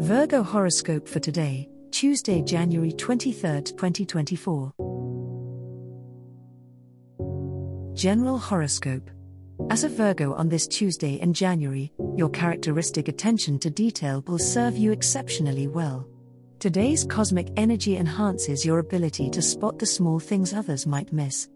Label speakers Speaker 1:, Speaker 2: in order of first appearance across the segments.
Speaker 1: Virgo horoscope for today, Tuesday, January 23, 2024. General horoscope. As a Virgo on this Tuesday in January, your characteristic attention to detail will serve you exceptionally well. Today's cosmic energy enhances your ability to spot the small things others might miss.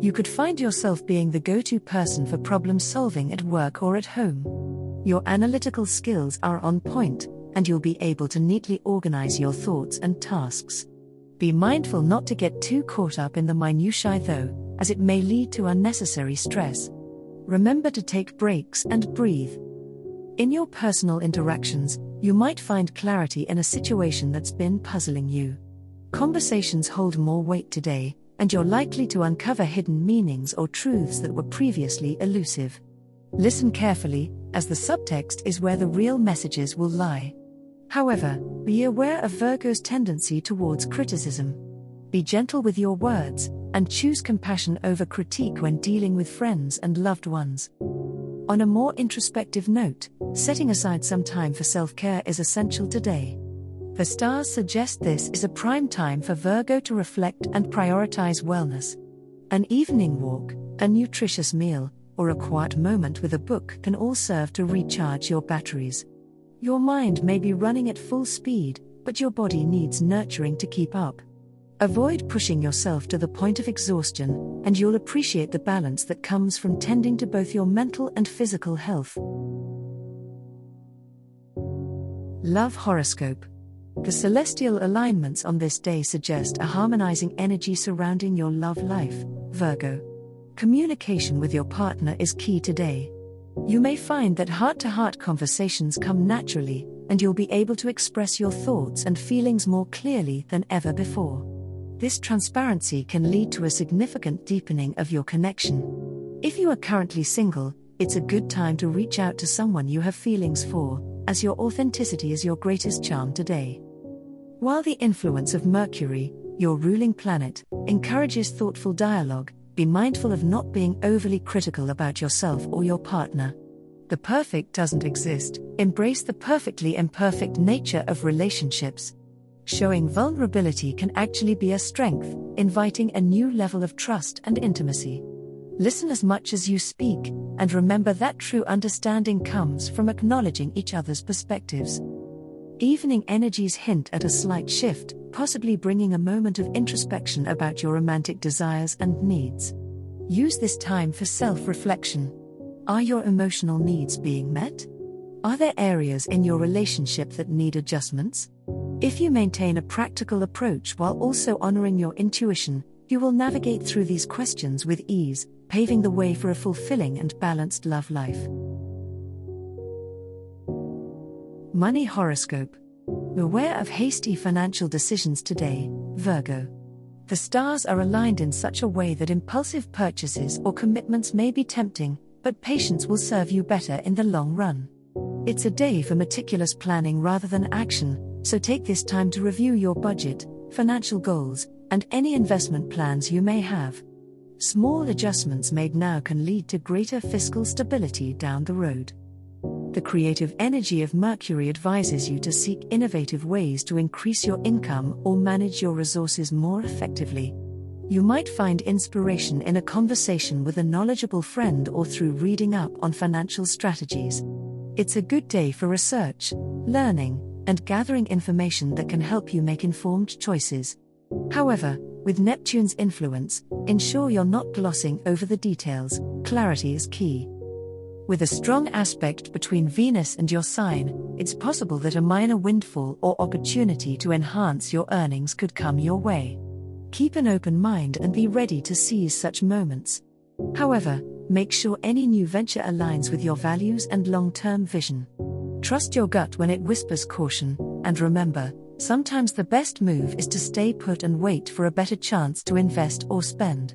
Speaker 1: You could find yourself being the go to person for problem solving at work or at home. Your analytical skills are on point, and you'll be able to neatly organize your thoughts and tasks. Be mindful not to get too caught up in the minutiae, though, as it may lead to unnecessary stress. Remember to take breaks and breathe. In your personal interactions, you might find clarity in a situation that's been puzzling you. Conversations hold more weight today, and you're likely to uncover hidden meanings or truths that were previously elusive. Listen carefully, as the subtext is where the real messages will lie. However, be aware of Virgo's tendency towards criticism. Be gentle with your words, and choose compassion over critique when dealing with friends and loved ones. On a more introspective note, setting aside some time for self care is essential today. The stars suggest this is a prime time for Virgo to reflect and prioritize wellness. An evening walk, a nutritious meal, or a quiet moment with a book can all serve to recharge your batteries. Your mind may be running at full speed, but your body needs nurturing to keep up. Avoid pushing yourself to the point of exhaustion, and you'll appreciate the balance that comes from tending to both your mental and physical health. Love Horoscope The celestial alignments on this day suggest a harmonizing energy surrounding your love life, Virgo. Communication with your partner is key today. You may find that heart to heart conversations come naturally, and you'll be able to express your thoughts and feelings more clearly than ever before. This transparency can lead to a significant deepening of your connection. If you are currently single, it's a good time to reach out to someone you have feelings for, as your authenticity is your greatest charm today. While the influence of Mercury, your ruling planet, encourages thoughtful dialogue, be mindful of not being overly critical about yourself or your partner. The perfect doesn't exist, embrace the perfectly imperfect nature of relationships. Showing vulnerability can actually be a strength, inviting a new level of trust and intimacy. Listen as much as you speak, and remember that true understanding comes from acknowledging each other's perspectives. Evening energies hint at a slight shift, possibly bringing a moment of introspection about your romantic desires and needs. Use this time for self reflection. Are your emotional needs being met? Are there areas in your relationship that need adjustments? If you maintain a practical approach while also honoring your intuition, you will navigate through these questions with ease, paving the way for a fulfilling and balanced love life. Money Horoscope Beware of hasty financial decisions today, Virgo. The stars are aligned in such a way that impulsive purchases or commitments may be tempting, but patience will serve you better in the long run. It's a day for meticulous planning rather than action, so take this time to review your budget, financial goals, and any investment plans you may have. Small adjustments made now can lead to greater fiscal stability down the road. The creative energy of Mercury advises you to seek innovative ways to increase your income or manage your resources more effectively. You might find inspiration in a conversation with a knowledgeable friend or through reading up on financial strategies. It's a good day for research, learning, and gathering information that can help you make informed choices. However, with Neptune's influence, ensure you're not glossing over the details, clarity is key. With a strong aspect between Venus and your sign, it's possible that a minor windfall or opportunity to enhance your earnings could come your way. Keep an open mind and be ready to seize such moments. However, make sure any new venture aligns with your values and long term vision. Trust your gut when it whispers caution, and remember, sometimes the best move is to stay put and wait for a better chance to invest or spend.